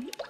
Bye.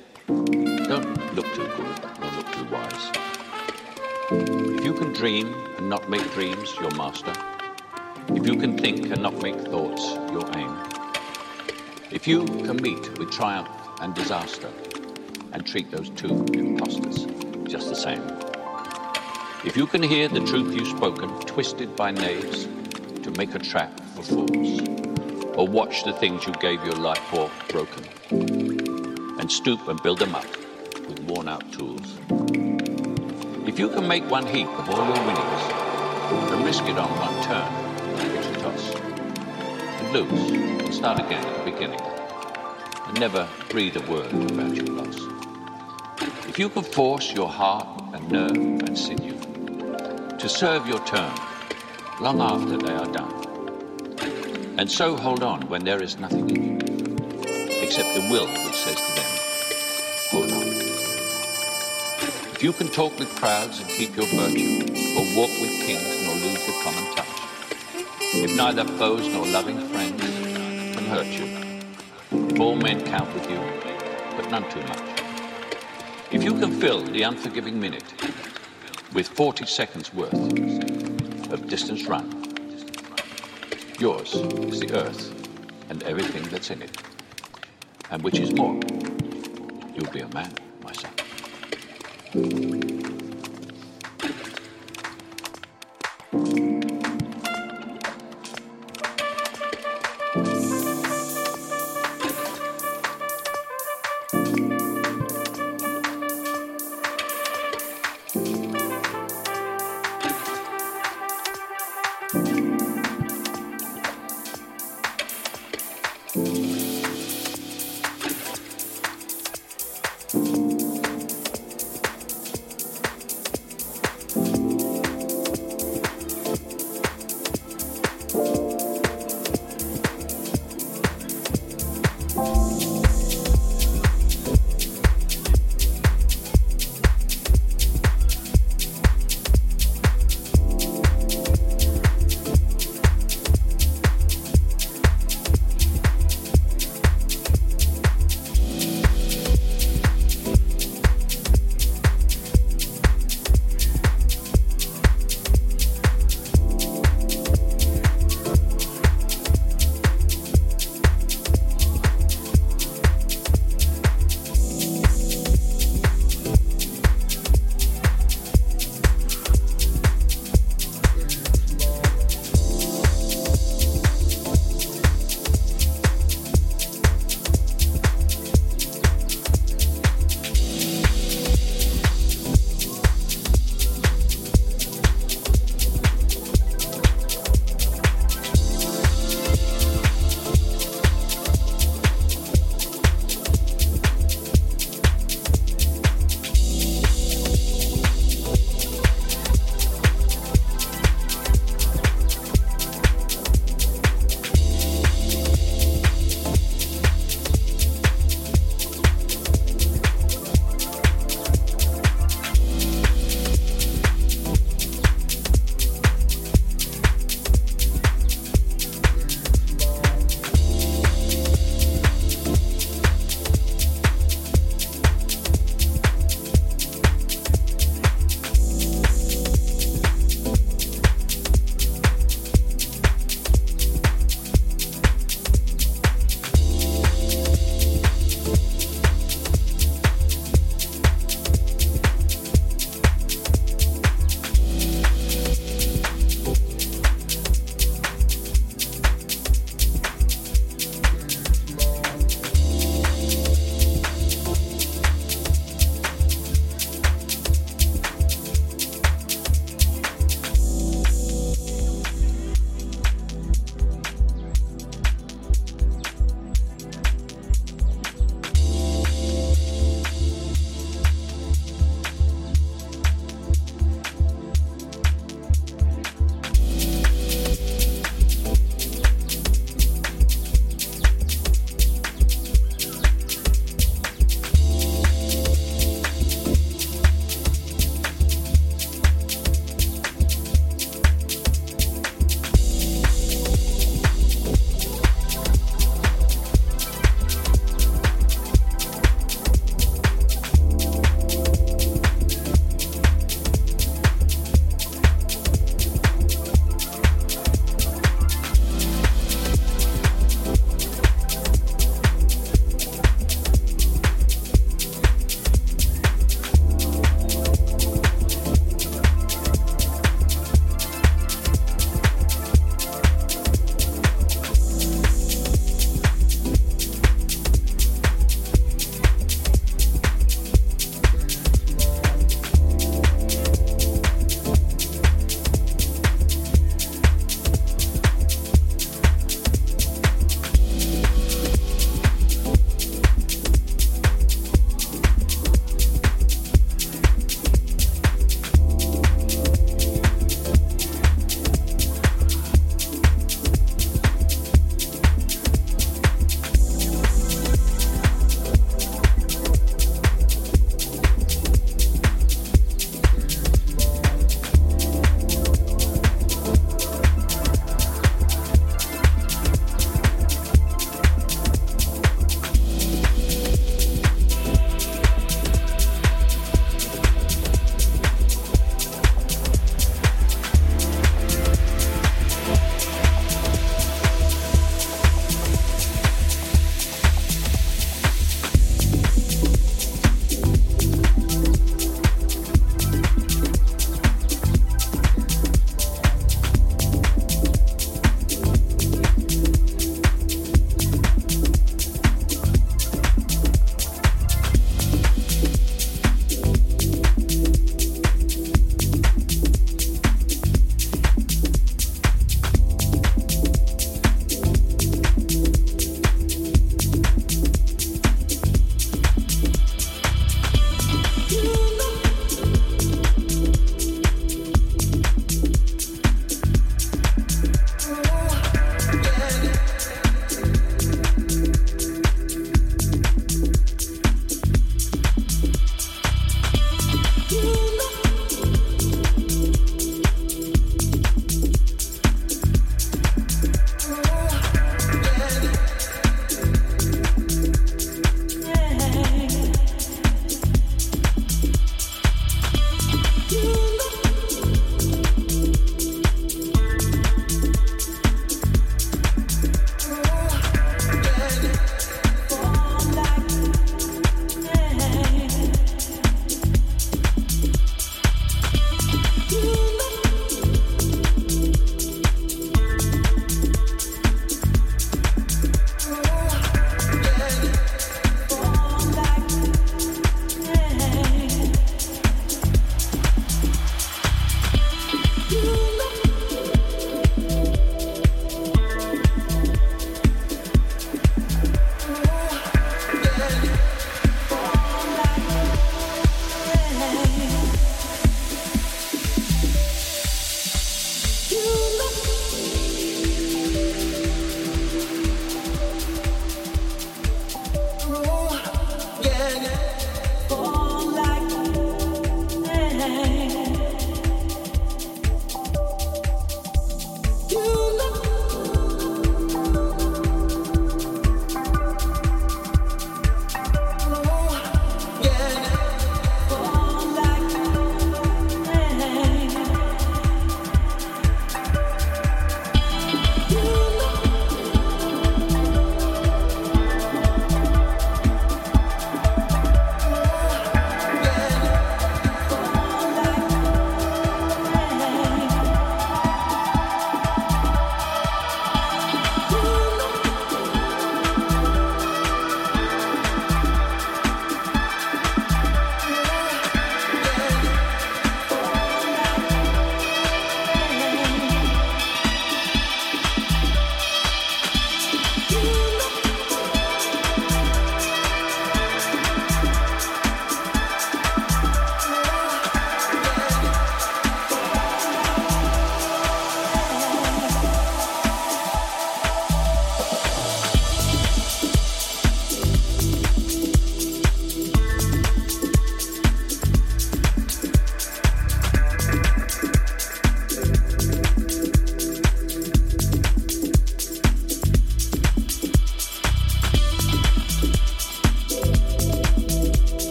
can dream and not make dreams your master, if you can think and not make thoughts your aim, if you can meet with triumph and disaster and treat those two impostors just the same, if you can hear the truth you've spoken twisted by knaves to make a trap for fools, or watch the things you gave your life for broken, and stoop and build them up with worn out tools. You can make one heap of all your winnings and risk it on one turn, which you toss, and lose and start again at the beginning, and never breathe a word about your loss. If you can force your heart and nerve and sinew to serve your turn long after they are done, and so hold on when there is nothing in you except the will which says If you can talk with crowds and keep your virtue, or walk with kings nor lose the common touch, if neither foes nor loving friends can hurt you, if all men count with you, but none too much, if you can fill the unforgiving minute with 40 seconds worth of distance run, yours is the earth and everything that's in it, and which is more, you'll be a man, my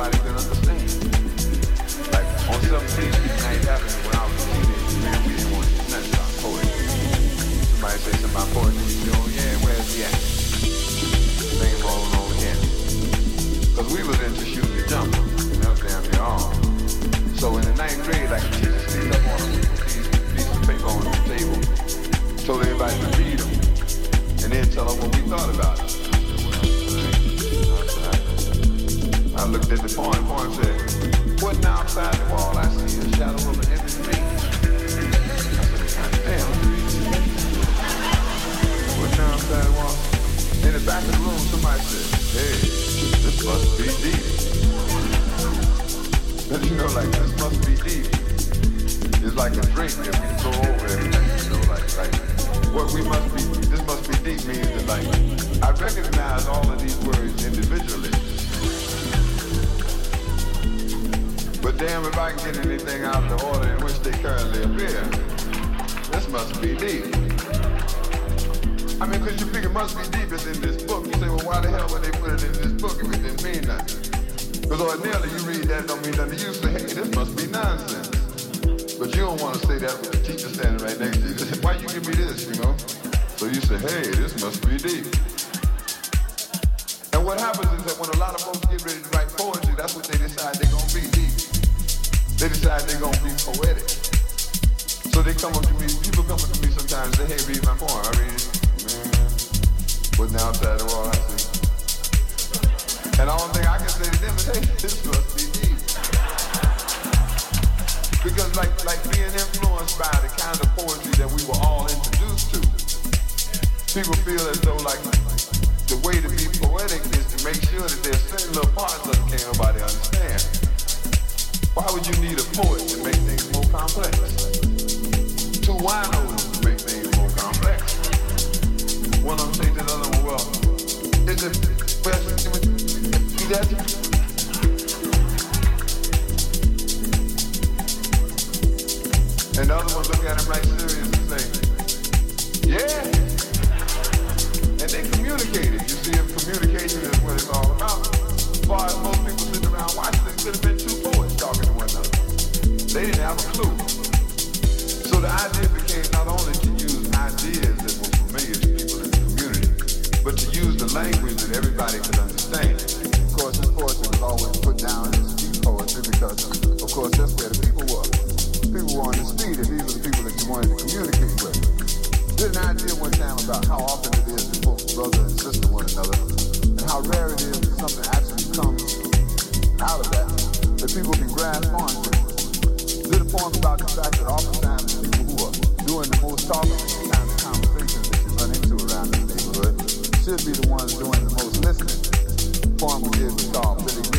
nobody can understand. Like, on some things ain't happening when I was a teenager, man. We didn't want to nothing about poetry. Somebody say something about poetry, we say, oh yeah, where's he at? Same old over here. Cause we was into shooting the jump, that was damn near all. So in the ninth grade, like, the teacher stood up on a piece of paper on the table, told everybody to read them, and then tell them what we thought about it. I looked at the point, point said, what now wall? I see a shadow. I said, damn. What now wall? In the back of the room, somebody said, hey, this must be deep. You know, like, this must be deep. It's like a drink that we go over you know, like, like, what we must be, this must be deep means that, like, I recognize all of these words individually. But damn if I can get anything out of the order in which they currently appear. This must be deep. I mean, because you figure must be deep, it's in this book. You say, well, why the hell would they put it in this book if it didn't mean nothing? Because ordinarily you read that, don't mean nothing you. Say, hey, this must be nonsense. But you don't want to say that with the teacher standing right next to you. Say, why you give me this, you know? So you say, hey, this must be deep. And what happens is that when a lot of folks get ready to write poetry, that's what they decide they're going to be. They decide they're gonna be poetic. So they come up to me, people come up to me sometimes and say, hey, read my poem. I read it, man, putting outside the wall, I see. And the only thing I can say to them is, hey, this must be deep. Because like, like being influenced by the kind of poetry that we were all introduced to, people feel as though like the way to be poetic is to make sure that there's certain little parts of it can't nobody understand. Why would you need a poet to make things more complex? Two winos to make things more complex. One of them say to the other one, well, is it best to do that? And the other one look at him right serious and say, yeah. And they communicated. You see, if communication is what it's all about. As far as most people sitting around watching, it could have been two talking to one another. They didn't have a clue. So the idea became not only to use ideas that were familiar to people in the community, but to use the language that everybody could understand. Of course, this poetry was always put down as street poetry because, of course, that's where the people were. People were on the street, and these were the people that you wanted to communicate with. There's an idea one time about how often it is that folks, brother and sister one another, and how rare it is that something actually comes out of that that people can grasp onto. Little poems about the fact that oftentimes people who are doing the most talking the of conversations that you run into around this neighborhood should be the ones doing the most listening. Farmer did the thought really